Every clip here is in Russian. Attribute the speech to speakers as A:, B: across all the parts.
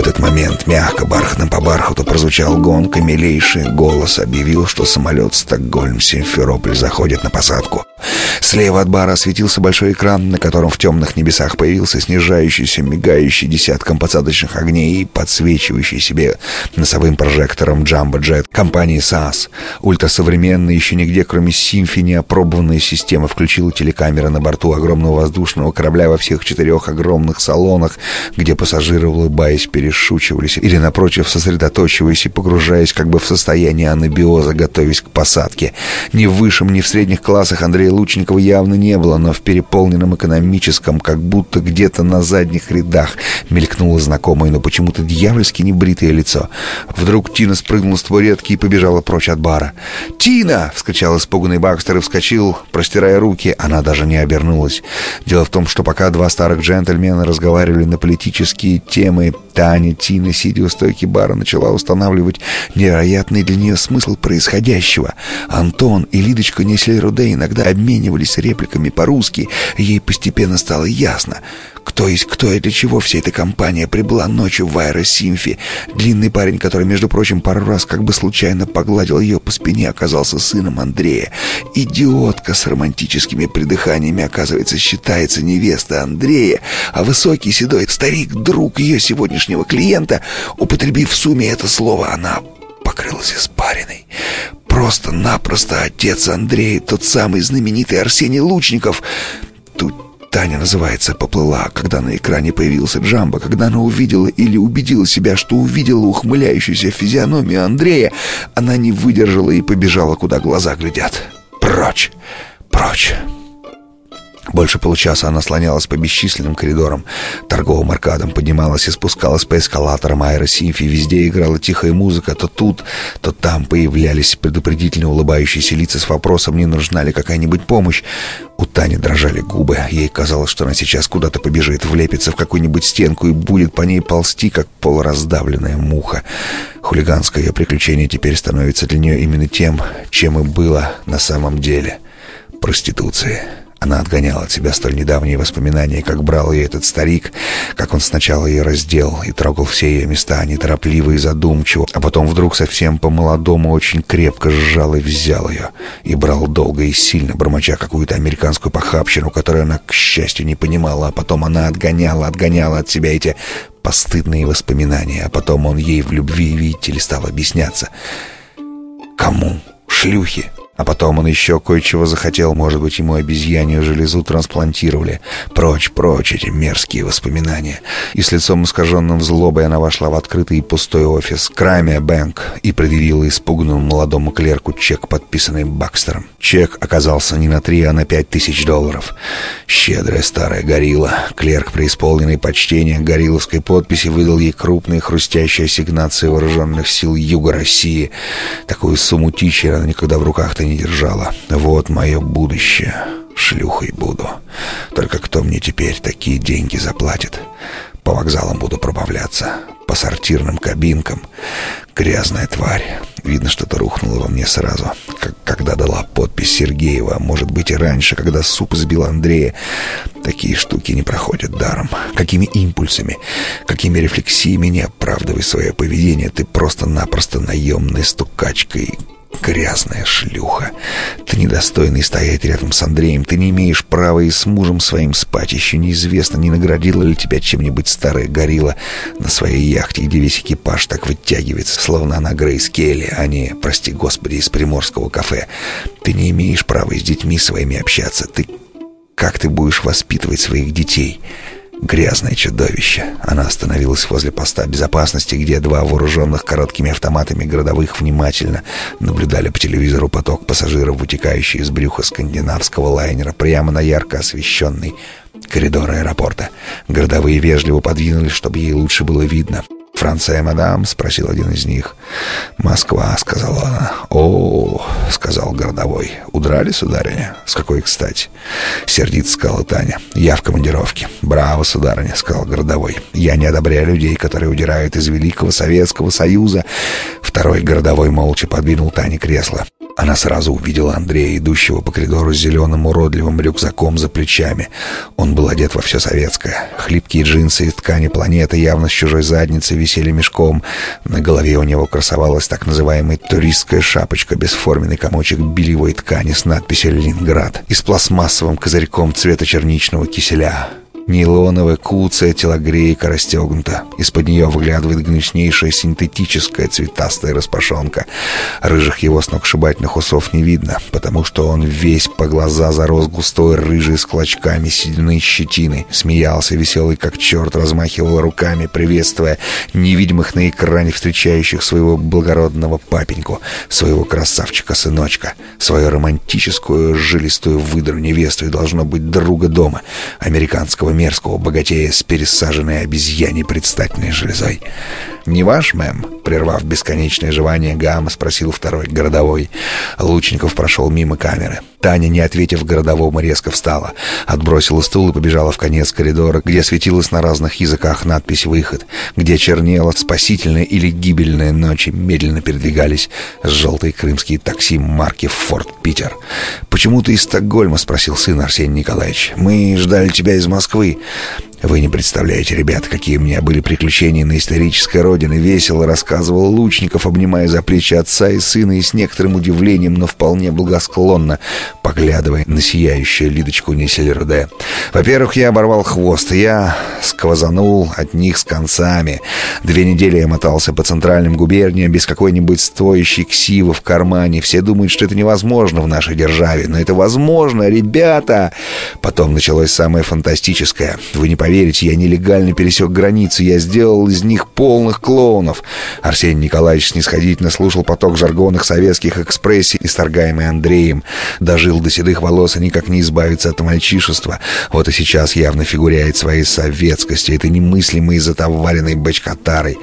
A: Этот момент мягко, бархатным по бархату прозвучал гонг, и милейший голос объявил, что самолет Стокгольм-Симферополь заходит на посадку. Слева от бара осветился большой экран, на котором в темных небесах появился снижающийся, мигающий десятком посадочных огней и подсвечивающий себе носовым прожектором Jet компании SAS. Ультрасовременная, еще нигде, кроме Симфини, опробованная система включила телекамеры на борту огромного воздушного корабля во всех четырех огромных салонах, где пассажиры, улыбаясь, перешучивались или, напротив, сосредоточиваясь и погружаясь как бы в состояние анабиоза, готовясь к посадке. Ни в высшем, ни в средних классах Андрея Лучникова явно не было, но в переполненном экономическом, как будто где-то на задних рядах, мелькнуло знакомое, но почему-то дьявольски небритое лицо. Вдруг Тина спрыгнула с табуретки и побежала прочь от бара. «Тина!» — вскричал испуганный Бакстер и вскочил, простирая руки. Она даже не обернулась. Дело в том, что пока два старых джентльмена разговаривали на политические темы, Таня, Тина, сидя у стойки бара, начала устанавливать невероятный для нее смысл происходящего. Антон и Лидочка несли Руде иногда обменивались репликами по-русски. Ей постепенно стало ясно, кто есть кто и для чего вся эта компания прибыла ночью в Аэросимфи. Длинный парень, который, между прочим, пару раз как бы случайно погладил ее по спине, оказался сыном Андрея. Идиотка с романтическими придыханиями, оказывается, считается невеста Андрея, а высокий седой старик, друг ее сегодняшнего клиента, употребив в сумме это слово, она покрылась испариной. Просто-напросто отец Андрея, тот самый знаменитый Арсений Лучников. Тут Таня, называется, поплыла, когда на экране появился Джамбо, когда она увидела или убедила себя, что увидела ухмыляющуюся физиономию Андрея, она не выдержала и побежала, куда глаза глядят. Прочь! Прочь! Больше получаса она слонялась по бесчисленным коридорам, торговым аркадам, поднималась и спускалась по эскалаторам аэросимфи. Везде играла тихая музыка, то тут, то там появлялись предупредительно улыбающиеся лица с вопросом, не нужна ли какая-нибудь помощь. У Тани дрожали губы. Ей казалось, что она сейчас куда-то побежит, влепится в какую-нибудь стенку и будет по ней ползти, как полураздавленная муха. Хулиганское ее приключение теперь становится для нее именно тем, чем и было на самом деле — проституцией. Она отгоняла от себя столь недавние воспоминания, как брал ее этот старик, как он сначала ее раздел и трогал все ее места неторопливо и задумчиво, а потом вдруг совсем по-молодому очень крепко сжал и взял ее, и брал долго и сильно, бормоча какую-то американскую похабщину, которую она, к счастью, не понимала, а потом она отгоняла, отгоняла от себя эти постыдные воспоминания, а потом он ей в любви, видите ли, стал объясняться. Кому? Шлюхи? А потом он еще кое-чего захотел, может быть, ему обезьянью железу трансплантировали. Прочь, прочь эти мерзкие воспоминания. И с лицом искаженным злобой она вошла в открытый и пустой офис Крамия Бэнк и предъявила испуганному молодому клерку чек, подписанный Бакстером. Чек оказался не на три, а на пять тысяч долларов. Щедрая старая горилла. Клерк, преисполненный почтения горилловской подписи, выдал ей крупные хрустящие ассигнации вооруженных сил Юга России. Такую сумму тичи она никогда в руках-то не держала. Вот мое будущее. Шлюхой буду. Только кто мне теперь такие деньги заплатит? По вокзалам буду пробавляться. По сортирным кабинкам. Грязная тварь. Видно, что-то рухнуло во мне сразу. Как когда дала подпись Сергеева. Может быть и раньше, когда суп сбил Андрея. Такие штуки не проходят даром. Какими импульсами, какими рефлексиями не оправдывай свое поведение. Ты просто-напросто наемная стукачкой Грязная шлюха. Ты недостойный стоять рядом с Андреем. Ты не имеешь права и с мужем своим спать. Еще неизвестно, не наградила ли тебя чем-нибудь старая горилла на своей яхте, где весь экипаж так вытягивается, словно она Грейс Келли, а не, прости господи, из приморского кафе. Ты не имеешь права с детьми своими общаться. Ты... Как ты будешь воспитывать своих детей?» Грязное чудовище. Она остановилась возле поста безопасности, где два вооруженных короткими автоматами городовых внимательно наблюдали по телевизору поток пассажиров, вытекающий из брюха скандинавского лайнера прямо на ярко освещенный коридор аэропорта. Городовые вежливо подвинулись, чтобы ей лучше было видно. «Франция, мадам?» — спросил один из них. «Москва», — сказала она. «О, — сказал городовой. «Удрали, сударыня? С какой кстати?» Сердито сказала Таня. «Я в командировке». «Браво, сударыня», — сказал городовой. «Я не одобряю людей, которые удирают из Великого Советского Союза». Второй городовой молча подвинул Тане кресло. Она сразу увидела Андрея, идущего по коридору с зеленым уродливым рюкзаком за плечами. Он был одет во все советское. Хлипкие джинсы из ткани планеты явно с чужой задницы висели мешком. На голове у него красовалась так называемая туристская шапочка, бесформенный комочек белевой ткани с надписью «Ленинград» и с пластмассовым козырьком цвета черничного киселя. Нейлоновая куция телогрейка расстегнута. Из-под нее выглядывает гнуснейшая синтетическая цветастая распашонка. Рыжих его сногсшибательных усов не видно, потому что он весь по глаза зарос густой рыжий с клочками седины щетины. Смеялся веселый как черт, размахивал руками, приветствуя невидимых на экране встречающих своего благородного папеньку, своего красавчика-сыночка, свою романтическую жилистую выдру невесту и должно быть друга дома, американского мерзкого богатея с пересаженной обезьяней предстательной железой. «Не ваш, мэм?» — прервав бесконечное жевание гамма, спросил второй, городовой. Лучников прошел мимо камеры. Таня, не ответив городовому, резко встала, отбросила стул и побежала в конец коридора, где светилась на разных языках надпись «Выход», где чернела «Спасительная» или «Гибельная ночи» медленно передвигались желтые крымские такси марки «Форт Питер». «Почему ты из Стокгольма?» — спросил сын Арсений Николаевич. «Мы ждали тебя из Москвы». Вы не представляете, ребята, какие у меня были приключения на исторической родине. Весело рассказывал Лучников, обнимая за плечи отца и сына, и с некоторым удивлением, но вполне благосклонно, поглядывая на сияющую Лидочку Несельроде. Во-первых, я оборвал хвост, я сквозанул от них с концами. Две недели я мотался по центральным губерниям без какой-нибудь стоящей ксивы в кармане. Все думают, что это невозможно в нашей державе, но это возможно, ребята! Потом началось самое фантастическое. Вы не поверите, я нелегально пересек границу, я сделал из них полных клоунов. Арсений Николаевич снисходительно слушал поток жаргонных советских экспрессий, исторгаемый Андреем. Дожил до седых волос и никак не избавиться от мальчишества. Вот и сейчас явно фигуряет своей советскостью, этой немыслимой затоваренной бочкотарой.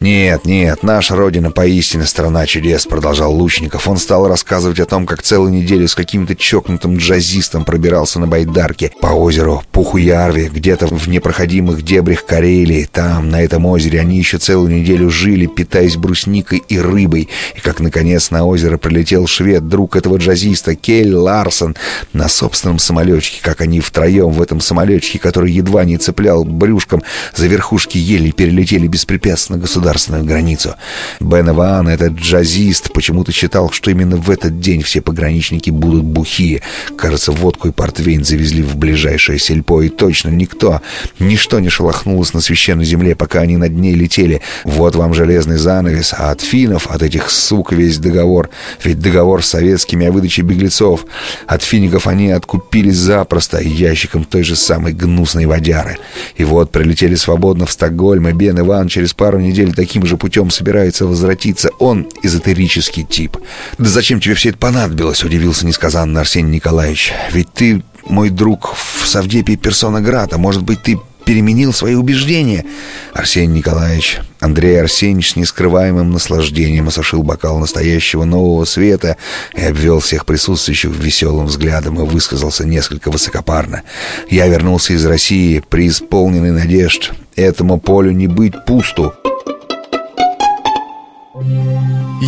A: «Нет, нет, наша родина поистине страна чудес», — продолжал Лучников. Он стал рассказывать о том, как целую неделю с каким-то чокнутым джазистом пробирался на байдарке по озеру Пухуярви, где-то в непроходимых дебрях Карелии. Там, на этом озере, они еще целую неделю жили, питаясь брусникой и рыбой. И как, наконец, на озеро прилетел швед, друг этого джазиста, Кель Ларсон, на собственном самолетчике, как они втроем в этом самолетчике, который едва не цеплял брюшком за верхушки ели, перелетели беспрепятственно государство государственную границу. Бен Иван, этот джазист, почему-то считал, что именно в этот день все пограничники будут бухие. Кажется, водку и портвейн завезли в ближайшее сельпо, и точно никто, ничто не шелохнулось на священной земле, пока они над ней летели. Вот вам железный занавес, а от финнов, от этих сук весь договор. Ведь договор с советскими о выдаче беглецов. От фиников они откупились запросто ящиком той же самой гнусной водяры. И вот прилетели свободно в Стокгольм, и Бен Иван через пару недель таким же путем собирается возвратиться. Он эзотерический тип. «Да зачем тебе все это понадобилось?» — удивился несказанно Арсений Николаевич. «Ведь ты, мой друг, в Савдепе персона Грата. Может быть, ты переменил свои убеждения?» Арсений Николаевич, Андрей Арсеньевич с нескрываемым наслаждением осушил бокал настоящего нового света и обвел всех присутствующих веселым взглядом и высказался несколько высокопарно. «Я вернулся из России, преисполненный надежд. Этому полю не быть пусту».